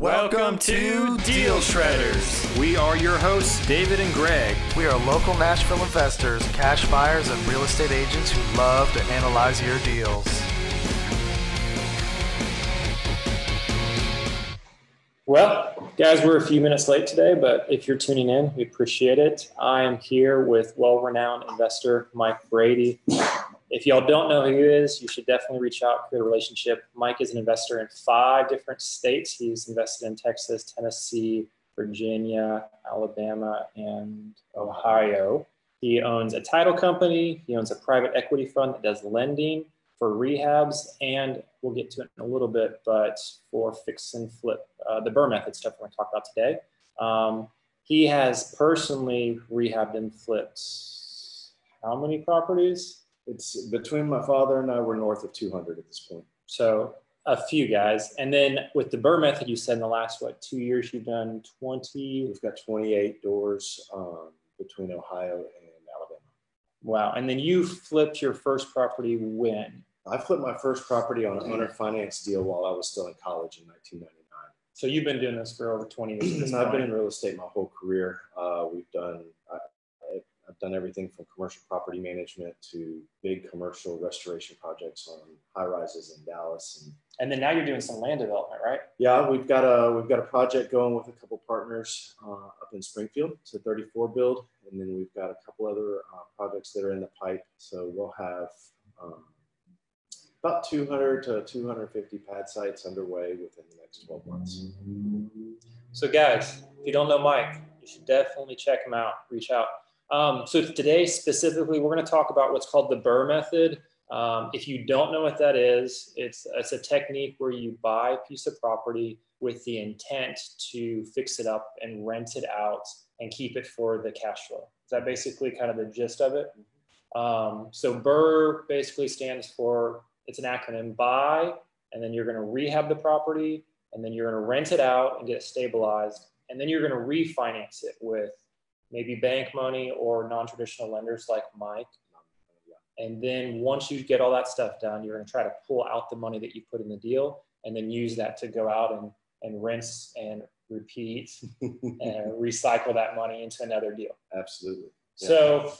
Welcome to Deal Shredders. We are your hosts, David and Greg. We are local Nashville investors, cash buyers, and real estate agents who love to analyze your deals. Well, guys, we're a few minutes late today, but if you're tuning in, we appreciate it. I am here with well renowned investor Mike Brady. If y'all don't know who he is, you should definitely reach out, create a relationship. Mike is an investor in five different states. He's invested in Texas, Tennessee, Virginia, Alabama, and Ohio. He owns a title company. He owns a private equity fund that does lending for rehabs, and we'll get to it in a little bit, but for fix and flip, uh, the BRRRR method stuff we're going to talk about today. Um, he has personally rehabbed and flipped how many properties? It's between my father and I, we're north of 200 at this point. So a few guys. And then with the BRRRR method, you said in the last, what, two years, you've done 20. We've got 28 doors um, between Ohio and Alabama. Wow. And then you flipped your first property when? I flipped my first property on an owner finance deal while I was still in college in 1999. So you've been doing this for over 20 years. I've been in real estate my whole career. Uh, we've done, I, done everything from commercial property management to big commercial restoration projects on high rises in Dallas. And, and then now you're doing some land development, right? Yeah, we've got a we've got a project going with a couple partners uh, up in Springfield. It's a 34 build, and then we've got a couple other uh, projects that are in the pipe. So we'll have um, about 200 to 250 pad sites underway within the next 12 months. So, guys, if you don't know Mike, you should definitely check him out. Reach out. Um, so today specifically, we're going to talk about what's called the BRRRR method. Um, if you don't know what that is, it's, it's a technique where you buy a piece of property with the intent to fix it up and rent it out and keep it for the cash flow. Is that basically kind of the gist of it? Um, so BRRRR basically stands for, it's an acronym, buy, and then you're going to rehab the property, and then you're going to rent it out and get it stabilized, and then you're going to refinance it with maybe bank money or non-traditional lenders like Mike. And then once you get all that stuff done, you're going to try to pull out the money that you put in the deal and then use that to go out and, and rinse and repeat and recycle that money into another deal. Absolutely. Yeah. So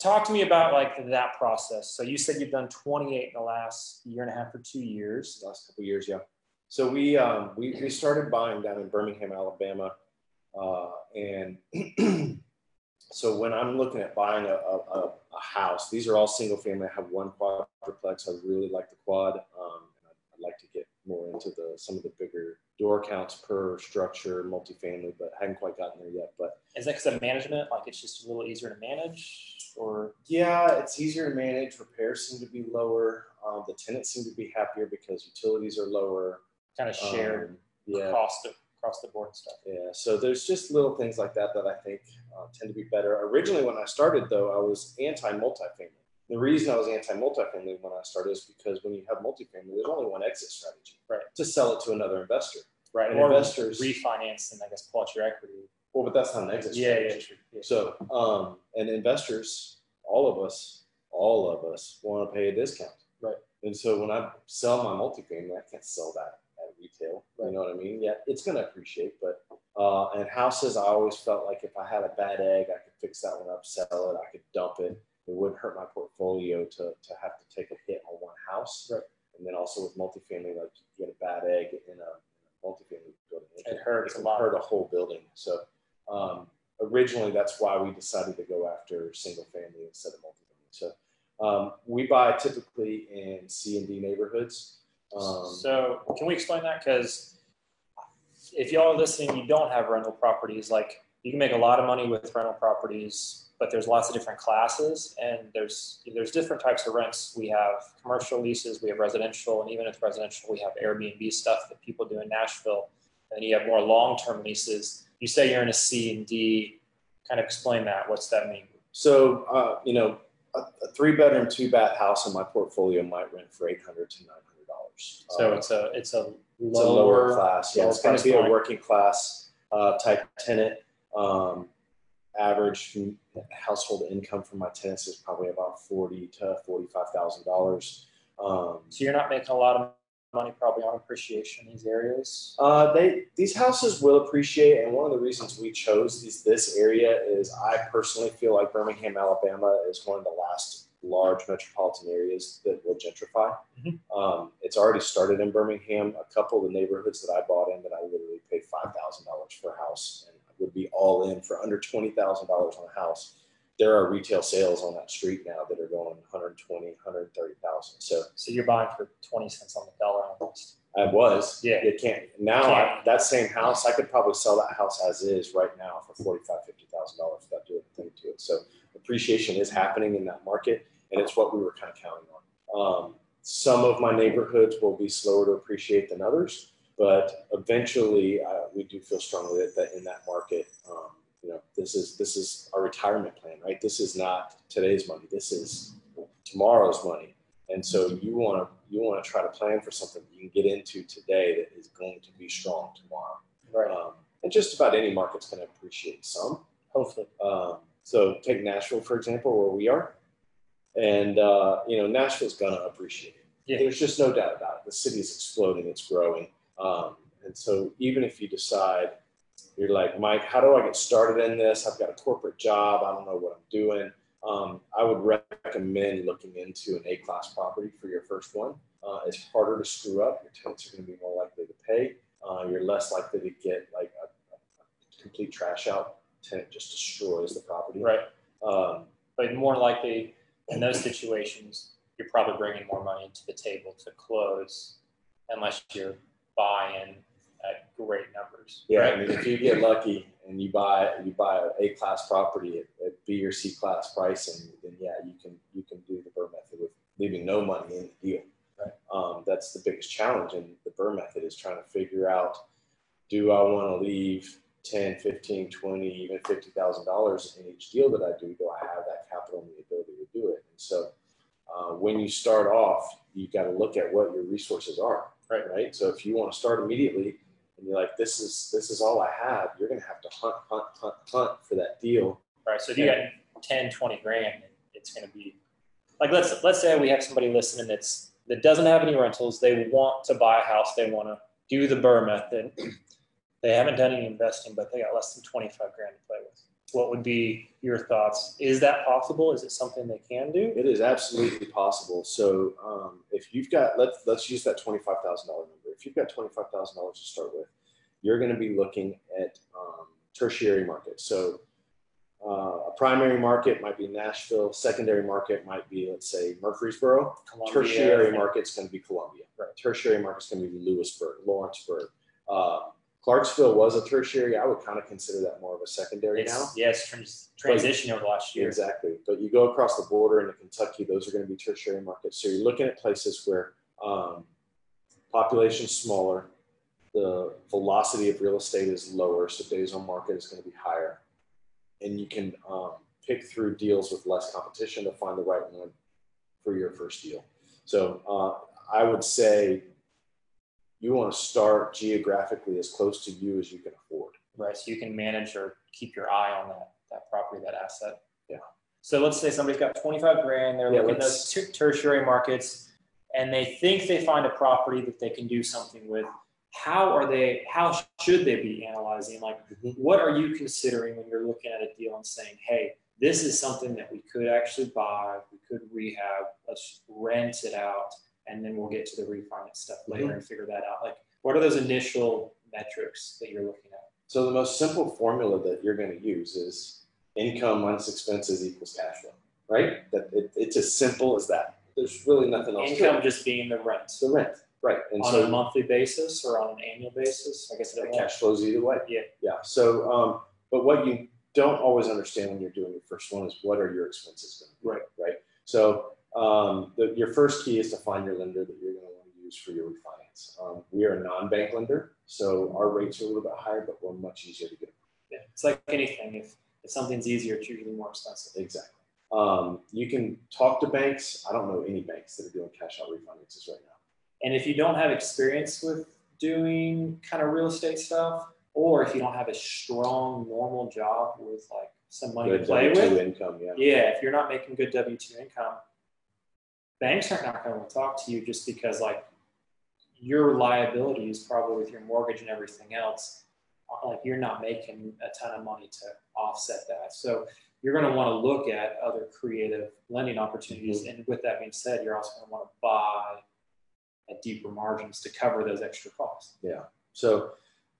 talk to me about like that process. So you said you've done 28 in the last year and a half or two years. Last couple years, yeah. So we, um, we, we started buying down in Birmingham, Alabama. Uh, and so when I'm looking at buying a, a, a, house, these are all single family. I have one quadruplex. I really like the quad. Um, and I'd, I'd, like to get more into the some of the bigger door counts per structure, multifamily, but I haven't quite gotten there yet. But is that because of management? Like it's just a little easier to manage, or yeah, it's easier to manage. Repairs seem to be lower. Um, the tenants seem to be happier because utilities are lower. Kind of shared um, yeah. cost of across the board stuff. Yeah, so there's just little things like that that I think uh, tend to be better. Originally, when I started, though, I was anti multifamily. The reason I was anti multifamily when I started is because when you have multifamily, there's only one exit strategy, right? To sell it to another investor, right? And or investors refinance and I guess pull out your equity. Well, but that's not an exit. Yeah, strategy. yeah, true. Yeah. So, um, and investors, all of us, all of us want to pay a discount, right? And so when I sell my multifamily, I can't sell that. You know what I mean? Yeah, it's going to appreciate, but uh, and houses, I always felt like if I had a bad egg, I could fix that one up, sell it, I could dump it. It wouldn't hurt my portfolio to to have to take a hit on one house. Right. And then also with multifamily, like you get a bad egg in a, in a multifamily building, it, it hurts it a lot. Hurt a whole building. So um, originally, that's why we decided to go after single family instead of multifamily. So um, we buy typically in C and D neighborhoods. Um, so can we explain that? Because if y'all are listening, you don't have rental properties. Like you can make a lot of money with rental properties, but there's lots of different classes, and there's there's different types of rents. We have commercial leases, we have residential, and even if residential, we have Airbnb stuff that people do in Nashville. And you have more long-term leases. You say you're in a C and D. Kind of explain that. What's that mean? So uh, you know, a, a three-bedroom, two-bath house in my portfolio might rent for eight hundred to nine hundred dollars. So uh, it's a it's a lower, it's a lower class. Yeah, it's going to be a working class uh, type tenant. Um, average household income for my tenants is probably about forty to forty five thousand dollars. Um, so you're not making a lot of money probably on appreciation in these areas. Uh, they these houses will appreciate, and one of the reasons we chose these, this area is I personally feel like Birmingham, Alabama, is one of the last large metropolitan areas that will gentrify. Mhm. Um, it's already started in Birmingham. A couple of the neighborhoods that I bought in that I literally paid five thousand dollars for a house and would be all in for under twenty thousand dollars on a house. There are retail sales on that street now that are going 120, 130,000. So So you're buying for 20 cents on the dollar almost. I was. Yeah. It can't now. Can't. I, that same house, I could probably sell that house as is right now for forty five, fifty thousand dollars without doing anything to it. So appreciation is happening in that market, and it's what we were kind of counting on. Um, some of my neighborhoods will be slower to appreciate than others, but eventually, uh, we do feel strongly that, that in that market, um, you know, this is this is our retirement plan, right? This is not today's money. This is tomorrow's money. And so you want to you want to try to plan for something you can get into today that is going to be strong tomorrow. Right. Um, and just about any market's going to appreciate some. Hopefully. Um, so take Nashville for example, where we are, and uh, you know Nashville's to appreciate it. Yeah. There's just no doubt about it. The city is exploding. It's growing. Um, and so even if you decide you're like Mike, how do I get started in this? I've got a corporate job. I don't know what I'm doing um, I would recommend looking into an A-class property for your first one. Uh, it's harder to screw up. Your tenants are going to be more likely to pay. Uh, you're less likely to get like a, a, complete trash out. Tenant just destroys the property. Right. Um, But more likely in those situations, you're probably bringing more money to the table to close unless you're buying at great numbers. yeah, right? I mean, if you get lucky and you buy you buy an A-class property at, at B or C-class pricing, then yeah, you can you can do the BRRRR method with leaving no money in the deal. Right. Um, that's the biggest challenge in the BRRRR method is trying to figure out, do I want to leave 10, 15, 20, even $50,000 in each deal that I do? Do I have that capital and the ability to do it? And so uh, when you start off, you got to look at what your resources are. Right. Right. So if you want to start immediately and you're like, this is, this is all I have, you're going to have to hunt, hunt, hunt, hunt for that deal. Right. So if you got 10, 20 grand, it's going to be like, let's, let's say we have somebody listening that's, that doesn't have any rentals. They want to buy a house. They want to do the BRRRR method. They haven't done any investing, but they got less than 25 grand to play with. What would be your thoughts? Is that possible? Is it something they can do? It is absolutely possible. So um, if you've got let's let's use that twenty five thousand dollar number. If you've got twenty five thousand dollars to start with, you're going to be looking at um, tertiary markets. So uh, a primary market might be Nashville. Secondary market might be let's say Murfreesboro. Columbia, Tertiary market's going to be Columbia. Right. Tertiary market's going to be Lewisburg, Lawrenceburg. Uh, Clarksville was a tertiary. I would kind of consider that more of a secondary now. Yes, yeah, trans- transition over the last year. Exactly. But you go across the border into Kentucky, those are going to be tertiary markets. So you're looking at places where um, population smaller, the velocity of real estate is lower, so days on market is going to be higher, and you can um, pick through deals with less competition to find the right one for your first deal. So uh, I would say you want to start geographically as close to you as you can afford. Right. So you can manage or keep your eye on that, that property, that asset. Yeah. So let's say somebody's got 25 grand, they're Yeah, looking at those ter- tertiary markets and they think they find a property that they can do something with. How are they, how should they be analyzing? Like, Mhm. what are you considering when you're looking at a deal and saying, hey, this is something that we could actually buy, we could rehab, let's rent it out, and then we'll get to the refinance stuff later Mm-hmm. and figure that out. Like, what are those initial metrics that you're looking at? So the most simple formula that you're going to use is income minus expenses equals cash flow, right? That it, it's as simple as that. There's really nothing else. Income just being the rent the rent, right? And on so a monthly basis or on an annual basis. I guess it the cash flows either way. Yeah. Yeah. So, um, but what you don't always understand when you're doing your first one is what are your expenses going to be? Right. Right. So um, the, your first key is to find your lender that you're going to want to use for your refinance. Um, we are a non-bank lender, so our rates are a little bit higher, but we're much easier to get Yeah. It's like anything. If if something's easier, it's usually more expensive. Exactly. Um, you can talk to banks. I don't know any banks that are doing cash out refinances right now. And if you don't have experience with doing kind of real estate stuff, or if you don't have a strong normal job with like some money to Good play W2 with, income, yeah. yeah, if you're not making good W two income, banks aren't not going to talk to you just because like your liability is probably with your mortgage and everything else. Like you're not making a ton of money to offset that. So you're going to want to look at other creative lending opportunities. Mm-hmm. And with that being said, you're also going to want to buy at deeper margins to cover those extra costs. Yeah. So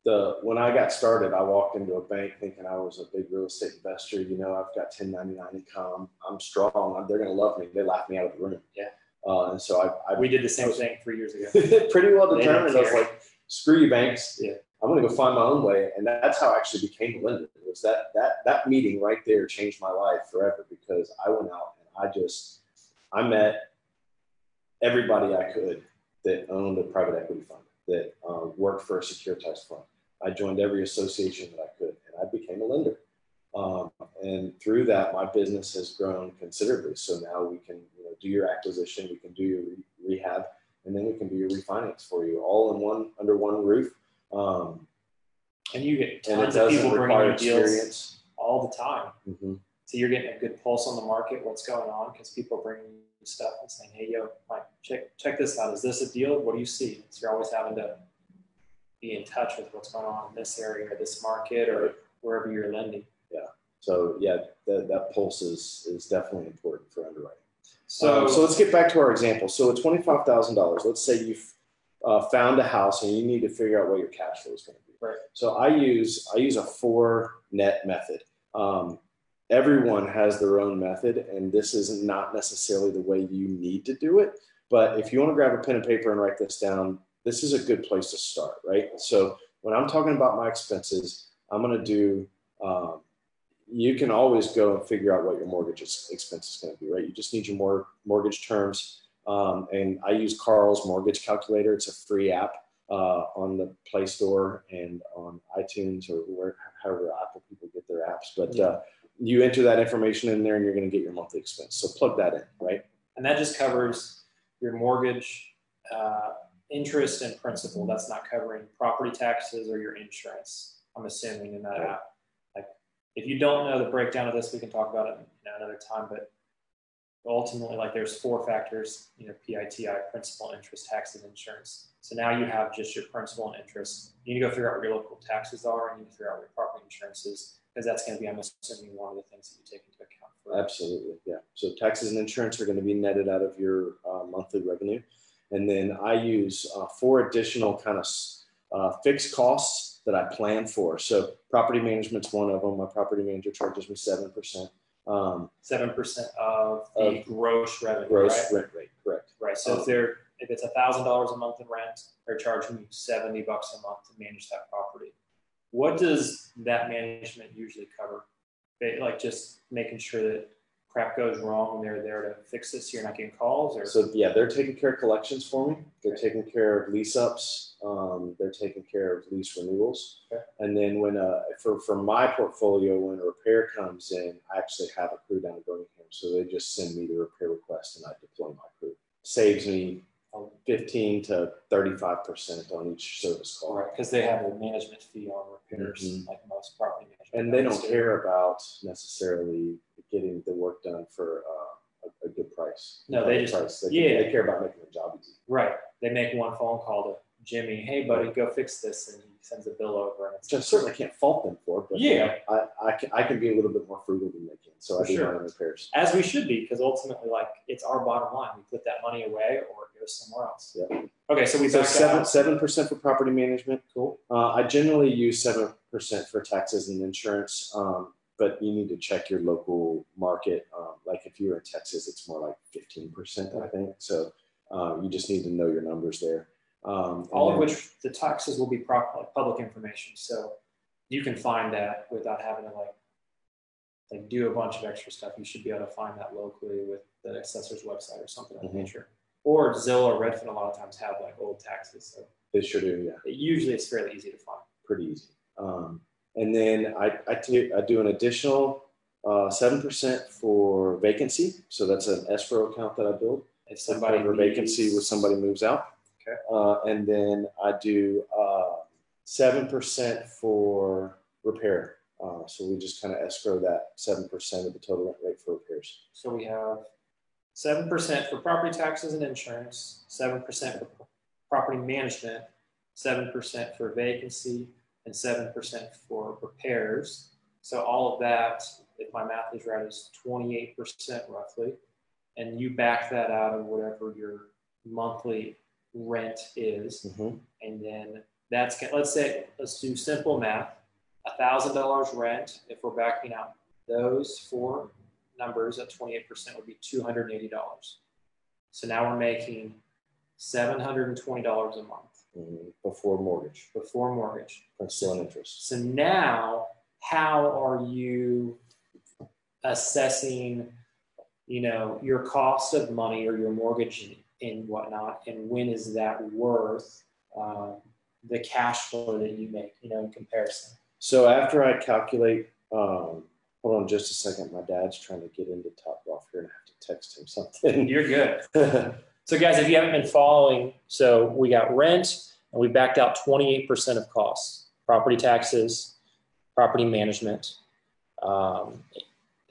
the when I got started, I walked into a bank thinking I was a big real estate investor. You know, I've got 1099 income. I'm strong. They're going to love me. They laughed me out of the room. Yeah. Uh, and so I, I We did the same thing three years ago. pretty well determined. I was like, screw you, banks. Yeah. I'm going to go find my own way. And that's how I actually became a lender. It was that that that meeting right there changed my life forever because I went out and I just I met everybody I could that owned a private equity fund that uh, worked for a securitized fund. I joined every association that I could, and I became a lender. Um, and through that, my business has grown considerably. So now we can you know, do your acquisition, we can do your re- rehab, and then we can do your refinance for you, all in one under one roof. Um, And you get and it tons of people bringing require you deals experience. all the time. Mhm. So you're getting a good pulse on the market, what's going on, because people are bringing you stuff and saying, "Hey, yo, Mike, check check this out. Is this a deal? What do you see?" So you're always having to be in touch with what's going on in this area or this market or wherever you're lending. Yeah. So yeah, that, that pulse is is definitely important for underwriting. So, Um, so let's get back to our example. So at twenty-five thousand dollars, let's say you've uh, found a house and you need to figure out what your cash flow is going to be. Right. So I use I use a four net method. Um, everyone has their own method, and this is not necessarily the way you need to do it. But if you want to grab a pen and paper and write this down, this is a good place to start, right? So when I'm talking about my expenses, I'm going to do. Um, you can always go and figure out what your mortgage expense is going to be, right? You just need your mor- mortgage terms. Um, and I use Karl's mortgage calculator. It's a free app uh, on the Play Store and on iTunes or where, however Apple people get their apps. But uh, you enter that information in there and you're going to get your monthly expense. So plug that in, right? and that just covers your mortgage, uh, interest, and principal. That's not covering property taxes or your insurance. I'm assuming in that Right. app. Like, if you don't know the breakdown of this, we can talk about it you know, another time. But ultimately, like, there's four factors. You know, PITI, principal, interest, taxes, insurance. So now you have just your principal and interest. You need to go figure out what your local taxes are, and you need to figure out what your property insurance is, because that's going to be, I'm assuming, one of the things that you take into account for Absolutely, yeah. So taxes and insurance are going to be netted out of your uh, monthly revenue, and then I use uh, four additional kind of uh, fixed costs that I plan for. So property management's one of them. My property manager charges me seven percent um, seven percent of the Of gross revenue, gross right? rent rate. Correct. Right. So if they're if it's a thousand dollars a month in rent, they're charging you seventy bucks a month to manage that property. What does that management usually cover? They, like just making sure that crap goes wrong and they're there to fix it so you're not getting calls or So yeah, they're taking care of collections for me. They're taking care of lease ups. Um, they're taking care of lease renewals. Okay. And then when uh, for for my portfolio, when a repair comes in, I actually have a crew down in Birmingham, so they just send me the repair request and I deploy my crew. Saves me fifteen to thirty five percent on each service call. right because they have a management fee on repairs Mhm. like most property management. And they don't do. care about necessarily getting the work done for uh, a, a good price. No, they just- price. They, yeah. they care about making the job easy. Right. They make one phone call to Jimmy, hey buddy, go fix this, and he sends a bill over, and it's Which I certainly can't fault them for, but Yeah. I, I, can, I can be a little bit more frugal than they can. So I do sure. my repairs. as we should be, because ultimately, like it's our bottom line. We put that money away, or it goes somewhere else. Yeah. Okay, so we So seven seven percent for property management. Cool. Uh, I generally use seven percent for taxes and insurance, um, but you need to check your local market. Um, like if you're in Texas, it's more like fifteen percent, I think. So um, you just need to know your numbers there. Um, All of which the taxes will be prop- like public information, so you can find that without having to like like do a bunch of extra stuff. You should be able to find that locally with the assessor's website or something of that Mhm. nature. Or Zillow or Redfin a lot of times have like old taxes, so they sure do. Yeah. it, usually it's fairly easy to find. pretty easy. Um, and then I, I, do, I do an additional uh, 7% for vacancy. So that's an escrow account that I build. If Somebody for vacancy when somebody moves out. Okay. Uh, and then I do uh, 7% for repair. Uh, so we just kind of escrow that 7% of the total rent rate for repairs. So we have seven percent for property taxes and insurance, seven percent for property management, seven percent for vacancy, and seven percent for repairs. So all of that, if my math is right, is twenty-eight percent roughly. And you back that out of whatever your monthly rent is. Mhm. And then that's, let's say, let's do simple math. A thousand dollars rent, if we're backing out those four numbers at twenty-eight percent would be two hundred and eighty dollars. So now we're making seven hundred and twenty dollars a month Mhm. Before mortgage, before mortgage. principal and interest. So now, how are you assessing, you know, your cost of money or your mortgage and whatnot, and when is that worth um, the cash flow that you make, you know, in comparison? So after I calculate, um, hold on just a second. My dad's trying to get into Top Golf here and I have to text him something. You're good. So, guys, if you haven't been following, so we got rent and we backed out 28% of costs property taxes, property management, um,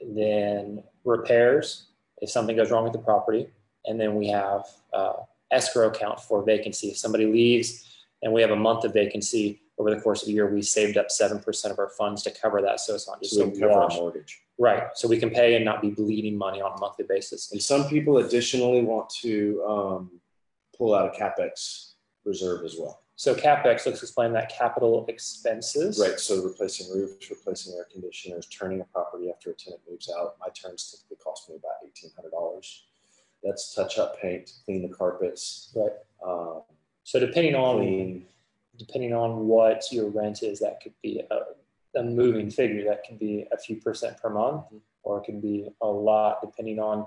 then repairs if something goes wrong with the property. And then we have uh, escrow account for vacancy. If somebody leaves and we have a month of vacancy over the course of a year, we saved up 7% of our funds to cover that. So it's not just so we cover our mortgage. Right. So we can pay and not be bleeding money on a monthly basis. And some people additionally want to um, pull out a capex reserve as well. So CapEx, let's explain that capital expenses. Right. So replacing roofs, replacing air conditioners, turning a property after a tenant moves out. My turns typically cost me about eighteen hundred dollars. That's touch up paint, clean the carpets, Right. um, So depending on clean. depending on what your rent is, that could be a, a moving figure. That can be a few percent per month, or it can be a lot depending on.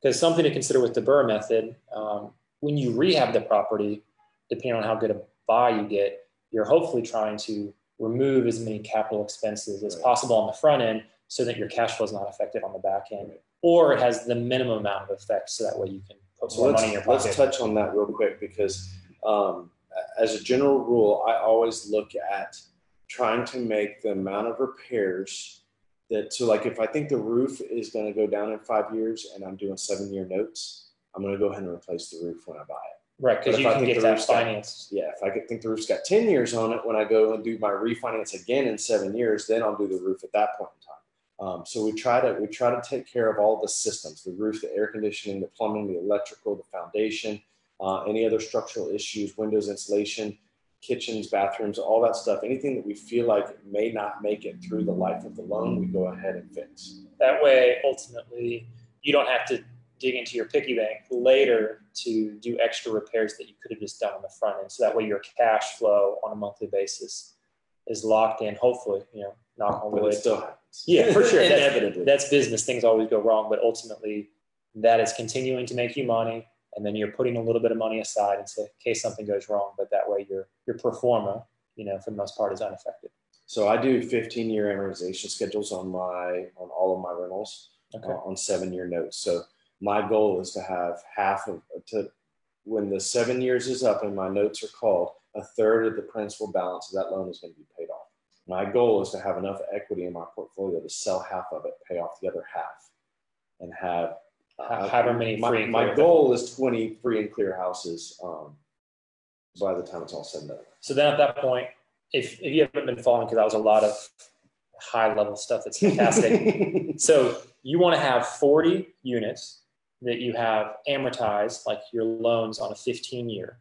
Because something to consider with the BRRRR method, um, when you rehab the property, depending on how good a buy you get, you're hopefully trying to remove as many capital expenses as Right. possible on the front end, so that your cash flow is not affected on the back end, Right. or it has the minimum amount of effect, so that way you can put So more money in your pocket. let's touch on that real quick because um, as a general rule, I always look at trying to make the amount of repairs that, so like if I think the roof is going to go down in five years and I'm doing seven year notes, I'm going to go ahead and replace the roof when I buy it. right, because you I can think get the that roof's got-. Yeah, if I could think the roof's got 10 years on it, when I go and do my refinance again in seven years, then I'll do the roof at that point in time. Um, so we try to we try to take care of all the systems: the roof, the air conditioning, the plumbing, the electrical, the foundation, uh, any other structural issues, windows insulation, kitchens, bathrooms, all that stuff. Anything that we feel like may not make it through the life of the loan, we go ahead and fix. That way, ultimately, you don't have to dig into your piggy bank later to do extra repairs that you could have just done on the front end. So that way, your cash flow on a monthly basis is locked in. Hopefully, you know, knock on But wood. it still happens. Yeah, for sure. That's- Inevitably. That's business. Things always go wrong, but ultimately, that is continuing to make you money, and then you're putting a little bit of money aside in case something goes wrong. But that way, your your performa, you know, for the most part, is unaffected. So I do 15 year amortization schedules on my on all of my rentals. Okay. uh, on seven year notes. So my goal is to have half of to when the seven years is up and my notes are called, a third of the principal balance of that loan is going to be paid off. My goal is to have enough equity in my portfolio to sell half of it, pay off the other half, and have Ho- however many My, free and my clear. goal is 20 free and clear houses um, by the time it's all said and done. So then at that point, if, if you haven't been following, because that was a lot of high level stuff that's fantastic. so you want to have 40 units that you have amortized, like your loans on a 15 year,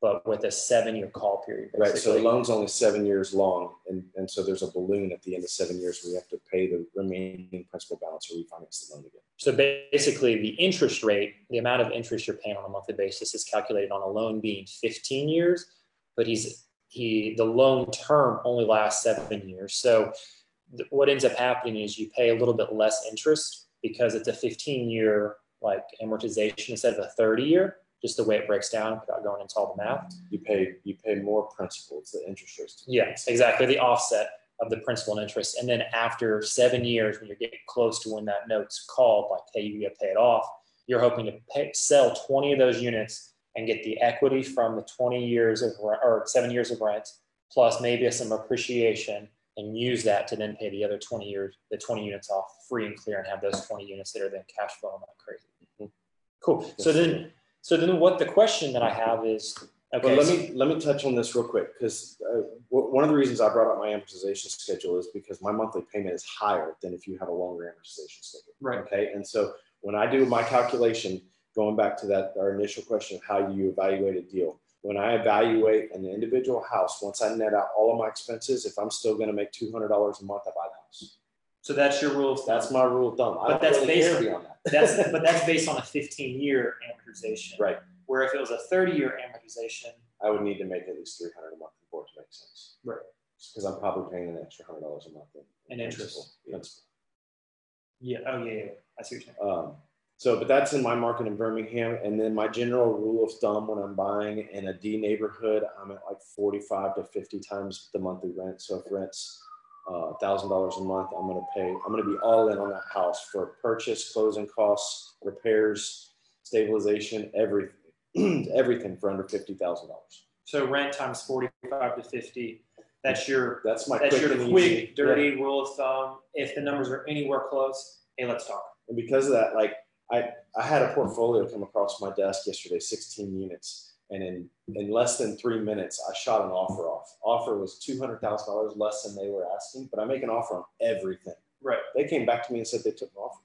but with a seven year call period. Right. So the loan's only seven years long, and, and so there's a balloon at the end of seven years where you have to pay the remaining principal balance or refinance the loan again. So basically, the interest rate, the amount of interest you're paying on a monthly basis, is calculated on a loan being 15 years, but he's he the loan term only lasts seven years. So th- what ends up happening is you pay a little bit less interest because it's a 15 year like amortization instead of a 30 year. Just the way it breaks down without going into all the math. You pay you pay more principal. It's the interest. Yes, exactly. The offset of the principal and interest. And then after seven years, when you're getting close to when that note's called, like, hey, you get paid off, you're hoping to pay, sell 20 of those units and get the equity from the 20 years of re- or seven years of rent, plus maybe some appreciation, and use that to then pay the other 20 years, the 20 units off free and clear, and have those 20 units that are then cash flowing like crazy. Mhm. Cool. So then, so then, what the question that I have is, Okay. But let me let me touch on this real quick because uh, w- one of the reasons I brought up my amortization schedule is because my monthly payment is higher than if you have a longer amortization schedule. Right. Okay. And so when I do my calculation, going back to that our initial question of how you evaluate a deal, when I evaluate an individual house, once I net out all of my expenses, if I'm still going to make two hundred dollars a month, I buy the house. So that's your rule. That's my rule of thumb. I But don't that's really based on- that. That's but that's based on a 15 year amortization. Right. Where if it was a 30 year amortization, I would need to make at least three hundred a month for it to make sense. Right. Because I'm probably paying an extra hundred dollars a month in, In interest. principal. Yeah. Oh yeah, yeah, I see what you're saying. Um, so, but that's in my market in Birmingham. And then my general rule of thumb when I'm buying in a D neighborhood, I'm at like 45 to 50 times the monthly rent. So if rent's uh, thousand dollars a month, I'm going to pay, I'm going to be all in on that house for purchase, closing costs, repairs, stabilization, everything, everything for under $50,000. So rent times 45 to 50. That's your That's my that's quick your quick, dirty rule of thumb. If the numbers are anywhere close, hey, let's talk. And because of that, like I, I had a portfolio come across my desk yesterday, 16 units. And in, in less than three minutes, I shot an offer off. Offer was $200,000 less than they were asking, but I make an offer on everything. Right. They came back to me and said they took an offer.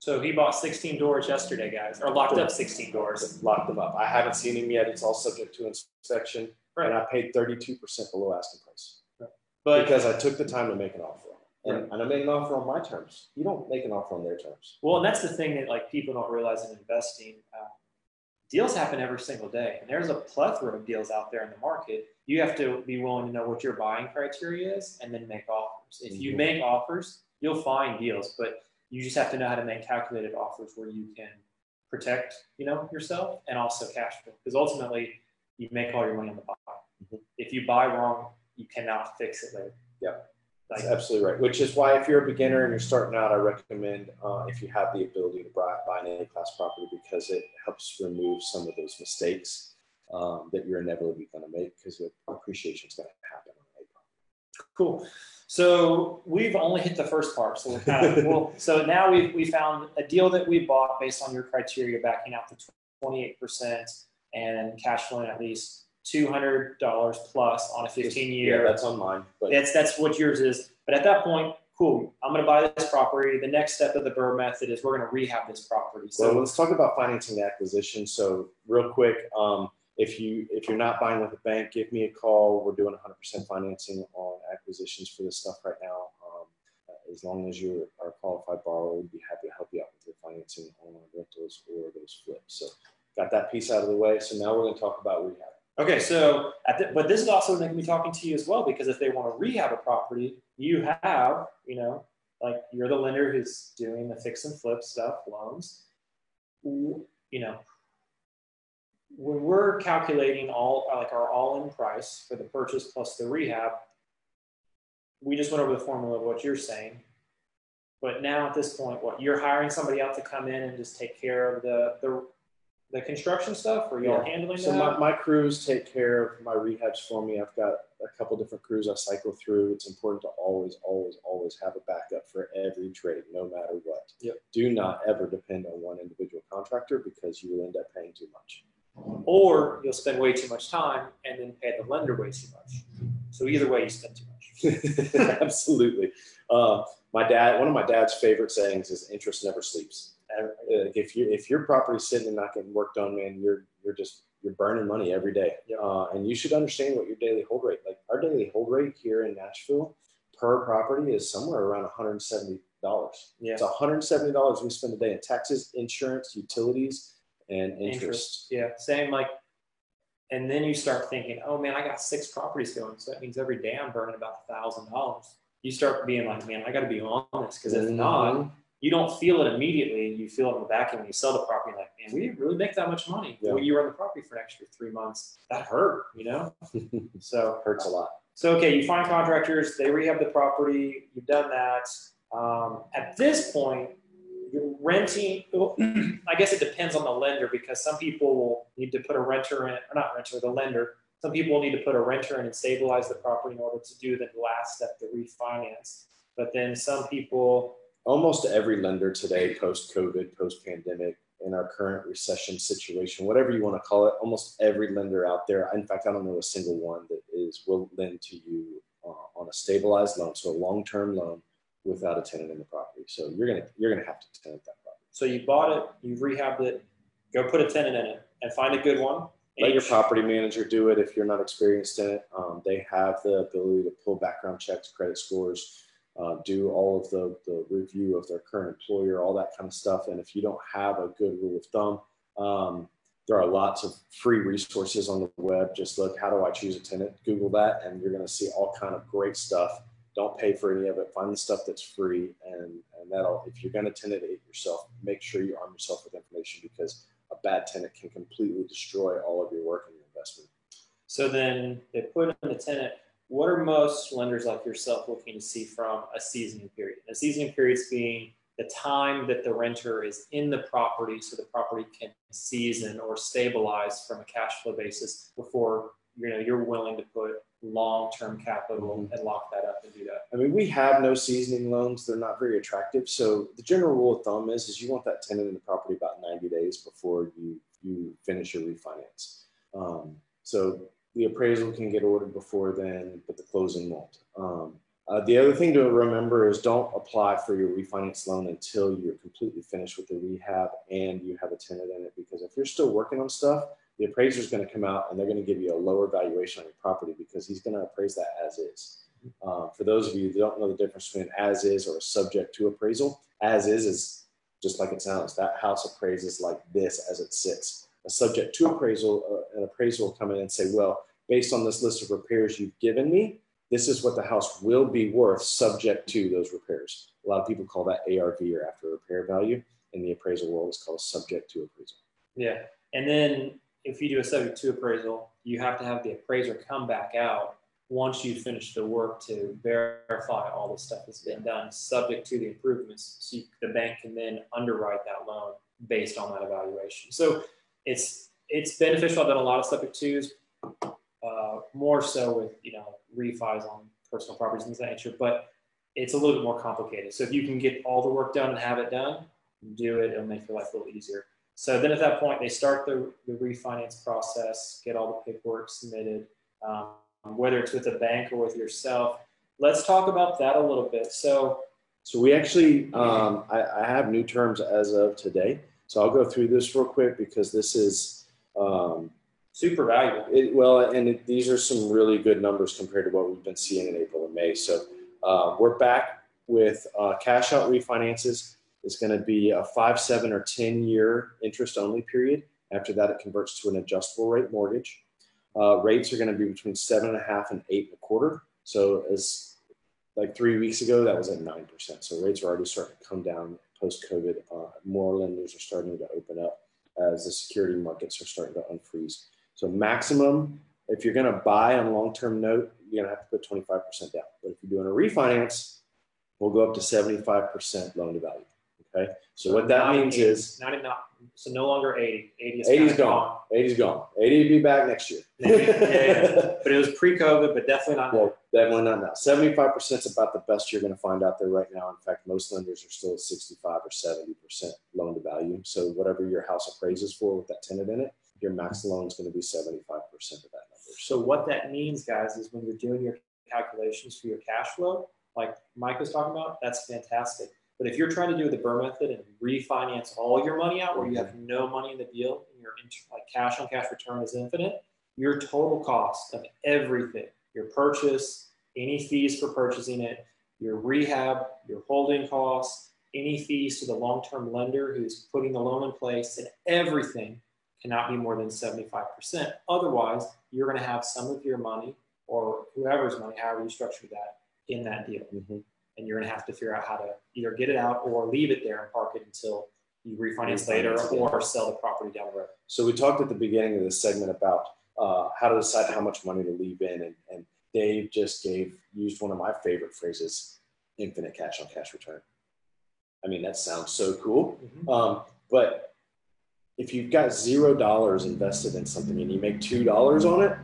So he bought 16 doors yesterday, guys, or locked up 16 doors. Locked them up. I haven't seen him yet. It's all subject to inspection. Right. And I paid 32% below asking price But because I took the time to make an offer. And, and I made an offer on my terms. You don't make an offer on their terms. Well, and that's the thing that like people don't realize in investing. Uh, deals happen every single day, and there's a plethora of deals out there in the market. You have to be willing to know what your buying criteria is, and then make offers. If you Mhm. make offers, you'll find deals, but you just have to know how to make calculated offers where you can protect, you know, yourself and also cash flow. Because ultimately, you make all your money on the buy. Mhm. If you buy wrong, you cannot fix it later. Yeah. Like, That's absolutely right. Which is why, if you're a beginner and you're starting out, I recommend uh, if you have the ability to buy, buy an A-class property because it helps remove some of those mistakes um, that you're inevitably going to make because appreciation is going to happen on an A property. Cool. So we've only hit the first part. So we're kind of well. So now we've we found a deal that we bought based on your criteria, backing out the twenty eight percent and cash flowing at least two hundred dollars plus on a fifteen year. Yeah, that's on mine. But that's that's what yours is. But at that point, cool. I'm going to buy this property. The next step of the BRRRR method is we're going to rehab this property. So So let's talk about financing the acquisition. So real quick, um, if you if you're not buying with a bank, give me a call. We're doing 100% financing on acquisitions for this stuff right now. Um, as long as you are a qualified borrower, we'd be happy to help you out with your financing on rentals or those flips. So got that piece out of the way. So now we're going to talk about rehab. Okay, so the, but this is also going to be talking to you as well because if they want to rehab a property, you have, you know, like you're the lender who's doing the fix and flip stuff, loans. You know, when we're calculating all like our all-in price for the purchase plus the rehab, we just went over the formula of what you're saying. But now at this point, what you're hiring somebody out to come in and just take care of the the, the construction stuff, or y'all Yeah. handling So that? my, my crews take care of my rehabs for me. I've got a couple different crews I cycle through. It's important to always, always, always have a backup for every trade, no matter what. Yep. Do not ever depend on one individual contractor because you will end up paying too much. Or you'll spend way too much time and then pay the lender way too much. So either way, you spend too much. Absolutely. Uh, my dad, one of my dad's favorite sayings is interest never sleeps. Uh, if you if your property's sitting and not getting worked on, man, you're you're just you're burning money every day. Uh, and you should understand what your daily hold rate. Like our daily hold rate here in Nashville per property is somewhere around 170 dollars. Yeah. It's 170 dollars we spend a day in taxes, insurance, utilities, and interest. Interest. Yeah. Same like, and then you start thinking, oh man, I got six properties going. So that means every day I'm burning about a thousand dollars. You start being like, man, I got to be on this because if not, Mhm. you don't feel it immediately. You feel it in the back end when you sell the property. Like, man, we didn't really make that much money. Yeah. Well, you run the property for an extra three months. That hurt, you know. So hurts a lot. So okay, you find contractors, they rehab the property, you've done that. Um, at this point, you're renting. I guess it depends on the lender because some people will need to put a renter in, or not renter, the lender. Some people will need to put a renter in and stabilize the property in order to do the last step, the refinance. But then some people, almost every lender today, post COVID, post pandemic, in our current recession situation, whatever you want to call it. Almost every lender out there, in fact, I don't know a single one that is will lend to you uh, on a stabilized loan, so a long-term loan without a tenant in the property. So you're gonna you're gonna have to tenant that property. So you bought it, you've rehabbed it, go put a tenant in it and find a good one. Let your property manager do it if you're not experienced in it. Um, they have the ability to pull background checks, credit scores, uh, do all of the, the review of their current employer, all that kind of stuff. And if you don't have a good rule of thumb, um, there are lots of free resources on the web. Just look, how do I choose a tenant? Google that, and you're going to see all kind of great stuff. Don't pay for any of it. Find the stuff that's free, and and that'll. If you're going to tenant it yourself, make sure you arm yourself with information because a bad tenant can completely destroy all of your work and your investment. So then they put in the tenant. What are most lenders like yourself looking to see from a seasoning period? A seasoning period is being the time that the renter is in the property so the property can season or stabilize from a cash flow basis before you know you're willing to put long-term capital mm-hmm. and lock that up and do. I mean, we have no seasoning loans. They're not very attractive. So the general rule of thumb is, is you want that tenant in the property about 90 days before you, you finish your refinance. Um, so the appraisal can get ordered before then, but the closing won't. Um, uh, the other thing to remember is don't apply for your refinance loan until you're completely finished with the rehab and you have a tenant in it. Because if you're still working on stuff, the appraiser is going to come out and they're going to give you a lower valuation on your property because he's going to appraise that as is. Uh, for those of you that don't know the difference between as is or subject to appraisal, as is is just like it sounds. That house appraises like this as it sits. A subject to appraisal, uh, an appraisal will come in and say, well, based on this list of repairs you've given me, this is what the house will be worth subject to those repairs. A lot of people call that ARV or after repair value. In the appraisal world, it's called subject to appraisal. Yeah. And then if you do a subject to appraisal, you have to have the appraiser come back out once you finish the work to verify all the stuff that's been done, subject to the improvements. So you, the bank can then underwrite that loan based on that evaluation. So it's it's beneficial. I've done a lot of subject twos, uh, more so with you know refis on personal properties and things that nature, but it's a little bit more complicated. So if you can get all the work done and have it done, do it. It'll make your life a little easier. So then at that point, they start the, the refinance process, get all the paperwork submitted, um, whether it's with a bank or with yourself. Let's talk about that a little bit. So, So we actually, um, I, I have new terms as of today. So I'll go through this real quick because this is, um, super valuable. it, well, and it, these are some really good numbers compared to what we've been seeing in April and May. So uh, we're back with uh, cash out refinances. It's going to be a five, seven, or 10 year interest only period. After that, it converts to an adjustable rate mortgage. Uh, rates are going to be between seven and a half and eight and a quarter. So as like three weeks ago, that was at nine percent. So rates are already starting to come down post COVID. Uh, more lenders are starting to open up as the security markets are starting to unfreeze. So maximum, if you're going to buy on a long term note, you're going to have to put 25% down. But if you're doing a refinance, we'll go up to 75% loan to value. Okay. So what that means 90, is 90 not, so no longer 80. 80 is 80's kinda gone. 80's gone. 80 will be back next year. Yeah, yeah. But it was pre-COVID, but definitely not. Well, definitely not now. 75% is about the best you're going to find out there right now. In fact, most lenders are still at 65 or 70% loan to value. So whatever your house appraises for with that tenant in it, your max loan is going to be 75% of that number. So what that means, guys, is when you're doing your calculations for your cash flow, like Mike was talking about, that's fantastic. But if you're trying to do the BRRRR method and refinance all your money out, where you have no money in the deal and your like cash on cash return is infinite, your total cost of everything, your purchase, any fees for purchasing it, your rehab, your holding costs, any fees to the long-term lender who's putting the loan in place, and everything cannot be more than 75%. Otherwise, you're going to have some of your money or whoever's money, however you structure that, in that deal. Mhm. And you're going to have to figure out how to either get it out or leave it there and park it until you refinance later or sell the property down the road. So we talked at the beginning of this segment about uh, how to decide how much money to leave in, and, and Dave just gave used one of my favorite phrases: infinite cash on cash return. I mean, that sounds so cool. Um, but if you've got zero dollars invested in something and you make two dollars on it,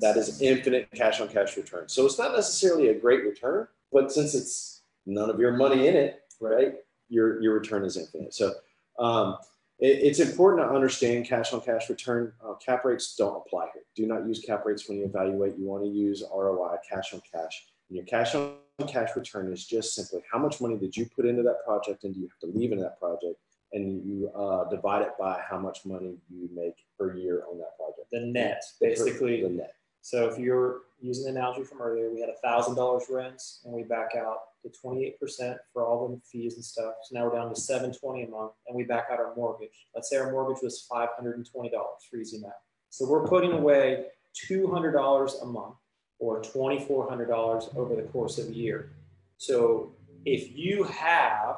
that is infinite cash on cash return. So it's not necessarily a great return, but since it's none of your money in it, right, your your return is infinite. So um, it, it's important to understand cash on cash return. Uh, cap rates don't apply here. Do not use cap rates when you evaluate. You want to use ROI, cash on cash. And your cash on cash return is just simply how much money did you put into that project and do you have to leave in that project? And you uh, divide it by how much money you make per year on that project. The net, basically. the net. So if you're using the analogy from earlier, we had a thousand dollars rents and we back out the twenty-eight percent for all the fees and stuff. So now we're down to seven twenty a month and we back out our mortgage. Let's say our mortgage was five hundred and twenty dollars for easy math. So we're putting away two hundred dollars a month or twenty-four hundred dollars over the course of a year. So if you have,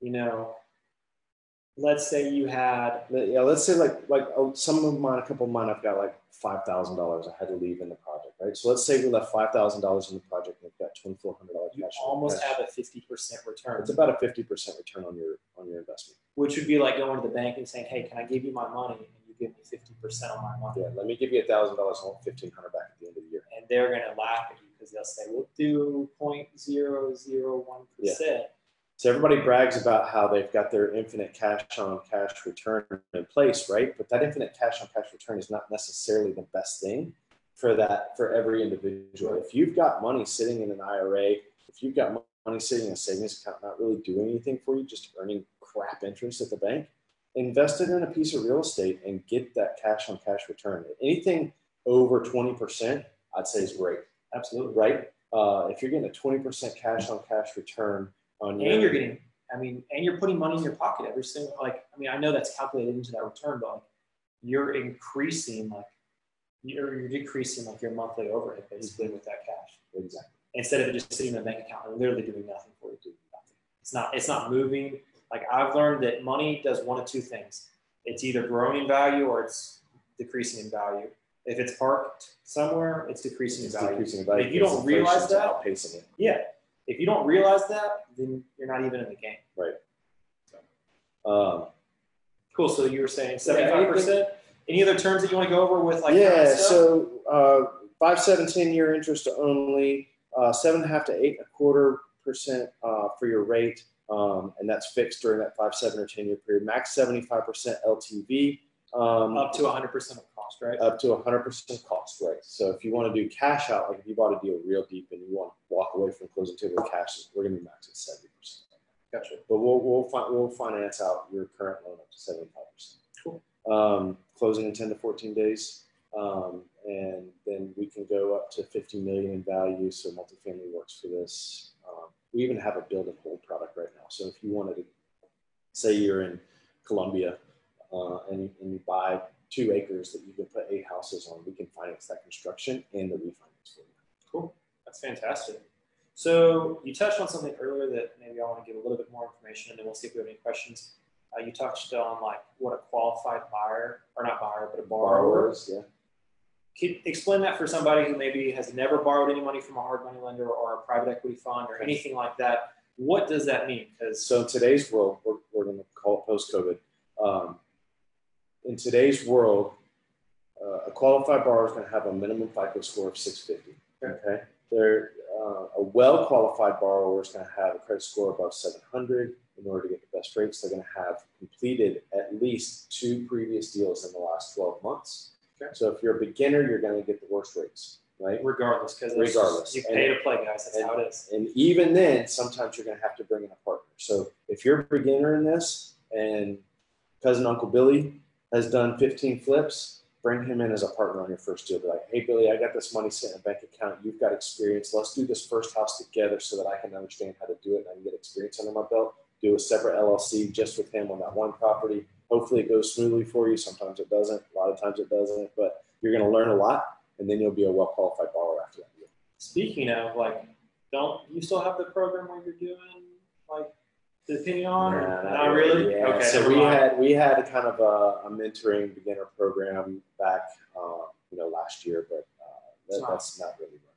you know, let's say you had Yeah, let's say like like oh, some of mine, a couple of mine, I've got like five thousand dollars I had to leave in the project, right? So let's say we left five thousand dollars in the project and we've got twenty four hundred dollars you cash. almost cash. have a fifty percent return. It's about a fifty percent return on your on your investment. which would be like going to the bank and saying, "Hey, can I give you my money?" and you give me fifty percent on my money, Yeah, let me give you a thousand dollars. I want fifteen hundred back at the end of the year. and they're gonna laugh at you because they'll say, "We'll do 0.001 percent." So everybody brags about how they've got their infinite cash on cash return in place, right? But that infinite cash on cash return is not necessarily the best thing for that for every individual. If you've got money sitting in an IRA, if you've got money sitting in a savings account, not really doing anything for you, just earning crap interest at the bank, invest it in a piece of real estate and get that cash on cash return. Anything over twenty percent, I'd say is great. Absolutely, right? Uh, if you're getting a 20% cash on cash return and you're getting, I mean, and you're putting money in your pocket every single. Like, I mean, I know that's calculated into that return, but like, you're increasing, like, you're you're decreasing like your monthly overhead basically with that cash. exactly. instead of it just sitting in a bank account and literally doing nothing for you. Doing nothing. It's not. It's not moving. Like I've learned that money does one of two things. It's either growing in value or it's decreasing in value. If it's parked somewhere, it's decreasing It's in value. decreasing in value. If you don't realize that- outpacing it. Yeah. If you don't realize that, then you're not even in the game. Um, Cool. So you were saying seventy-five percent. Any other terms that you want to go over with like yeah, so uh, five, seven, 10 year interest only, uh, seven and a half to 8 a quarter percent uh, for your rate. Um, and that's fixed during that five, seven, or 10 year period. Max 75% LTV. Um, up to hundred percent of cost, right? up to 100% cost, right? So if you want to do cash out, like if you bought a deal real deep and you want to walk away from closing table with cash, we're going to be max at 70%. Gotcha. But we'll, we'll, fi- we'll finance out your current loan up to 75%. Cool. Um, closing in 10 to 14 days. Um, and then we can go up to 50 million in value. So multifamily works for this. Um, we even have a build and hold product right now. So if you wanted to say you're in Columbia uh, and, you, and you buy two acres that you can put eight houses on, we can finance that construction and the refinance for you. Cool. That's fantastic. So you touched on something earlier that maybe I want to give a little bit more information, and then we'll see if we have any questions. Uh, you touched on like what a qualified buyer, or not buyer, but a borrower. Borrowers, yeah. Can explain that for somebody who maybe has never borrowed any money from a hard money lender or a private equity fund or anything like that. What does that mean? Because So in today's world, we're, we're going to call it post-COVID. Um, in today's world, uh, a qualified borrower is going to have a minimum FICO score of 650. Okay, they're uh, a well-qualified borrower is going to have a credit score above 700 in order to get the best rates. They're going to have completed at least two previous deals in the last 12 months. Okay. So if you're a beginner, you're going to get the worst rates, right? regardless, because Regardless. you pay to play, guys. That's and- how it is. And even then, sometimes you're going to have to bring in a partner. So if you're a beginner in this and cousin Uncle Billy has done 15 flips, bring him in as a partner on your first deal. Be like, hey, Billy, I got this money sitting in a bank account. You've got experience. Let's do this first house together so that I can understand how to do it and I can get experience under my belt. Do a separate LLC just with him on that one property. Hopefully, it goes smoothly for you. Sometimes it doesn't. A lot of times it doesn't. But you're going to learn a lot, and then you'll be a well qualified borrower after that deal. Speaking of like, don't you still have the program where you're doing the opinion on? or- Nah, not really. Yeah. Okay. So we mind. had we had a kind of a, a mentoring beginner program back, uh, you know, last year, but uh, that, that's not really running.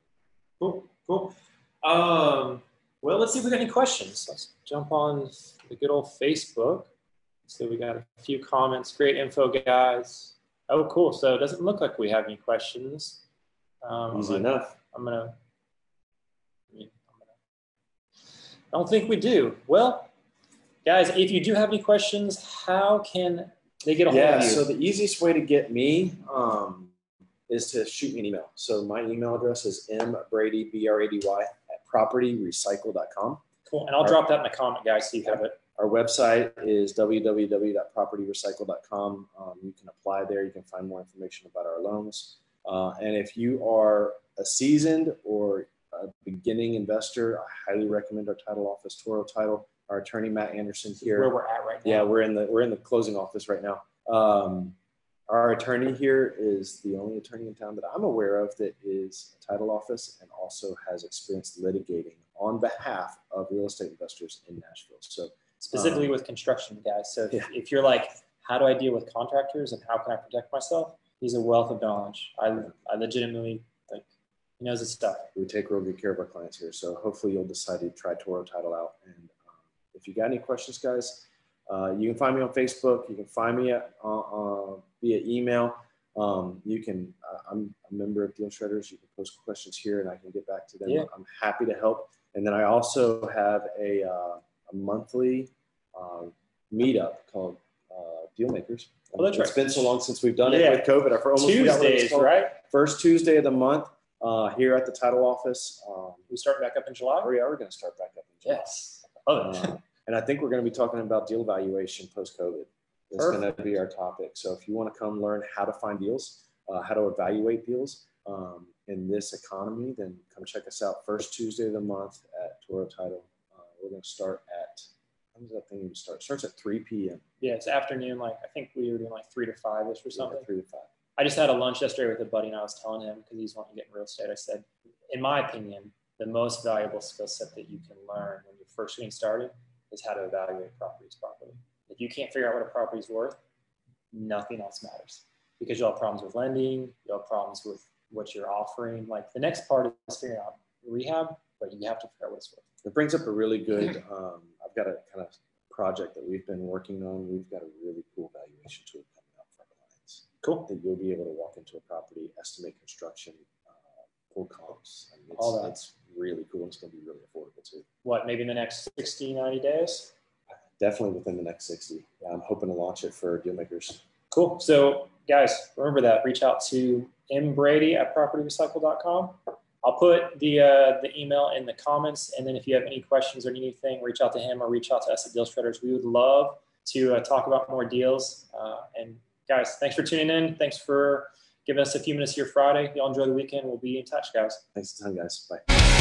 Cool, cool. Um, well, let's see if we got any questions. Let's jump on the good old Facebook. So we got a few comments. Great info, guys. Oh, cool. So it doesn't look like we have any questions. Um, Easy enough. I'm gonna. I'm gonna. I don't think we do. Well, guys, if you do have any questions, how can They get a hold Yeah, of you. so the easiest way to get me um, is to shoot me an email. So my email address is mbrady, B-R-A-D-Y, at propertyrecycle.com. cool. And I'll drop that in the comment, guys, so you have it. Our website is www.propertyrecycle.com. Um, you can apply there. You can find more information about our loans. Uh, and if you are a seasoned or a beginning investor, I highly recommend our title office, Toro Title. Our attorney Matt Anderson here. Where we're at right now. Yeah, we're in the we're in the closing office right now. Um, our attorney here is the only attorney in town that I'm aware of that is a title office and also has experience litigating on behalf of real estate investors in Nashville. So specifically Um, with construction guys. So if, yeah. if you're like, how do I deal with contractors and how can I protect myself? He's a wealth of knowledge. I, I legitimately think he knows his stuff. we take real good care of our clients here. So hopefully you'll decide to try Toro Title out. If you got any questions, guys, uh, you can find me on Facebook. You can find me at, uh, uh, via email. Um, you can. Uh, I'm a member of Deal Shredders. You can post questions here, and I can get back to them. Yeah. I'm happy to help. And then I also have a, uh, a monthly uh, meetup called uh, Deal Makers. Oh, that's It's right. been so long since we've done Yeah. it with COVID. I for- almost it's Tuesdays, right? first Tuesday of the month uh, here at the title office. Um, We start back up in July. we are going to start back up in July. Yes. Love it. Uh, and I think we're going to be talking about deal valuation post COVID. It's going to be our topic. So if you want to come learn how to find deals, uh, how to evaluate deals um, in this economy, then come check us out first Tuesday of the month at Toro Title. Uh, we're going to start at, when does that thing even start? It starts at 3 p.m. yeah, it's afternoon. Like I think we were doing like three to five ish or something. Yeah, 3 to 5. I just had a lunch yesterday with a buddy, and I was telling him because he's wanting to get in real estate. I said, in my opinion, the most valuable skill set that you can learn when you're first getting started is how to evaluate properties properly. If you can't figure out what a property is worth, nothing else matters because you'll have problems with lending, you'll have problems with what you're offering. Like the next part is figuring out rehab, but you have to figure out what it's worth. It brings up a really good. Um, I've got a kind of project that we've been working on. We've got a really cool valuation tool coming out for our clients. Cool. That you'll be able to walk into a property, estimate construction, uh, pull comps. I mean, All that. it's really cool. and It's going to be really affordable too. What, maybe in the next 60, 90 days? Definitely within the next 60. Yeah, I'm hoping to launch it for deal makers. Cool. So, guys, remember that. Reach out to mbrady at propertyrecycle.com. I'll put the uh, the email in the comments, and then if you have any questions or anything, reach out to him or reach out to us at Deal Shredders. We would love to uh, talk about more deals. Uh, and guys, thanks for tuning in. Thanks for giving us a few minutes here Friday. Y'all enjoy the weekend. We'll be in touch, guys. Thanks a ton, guys. Bye.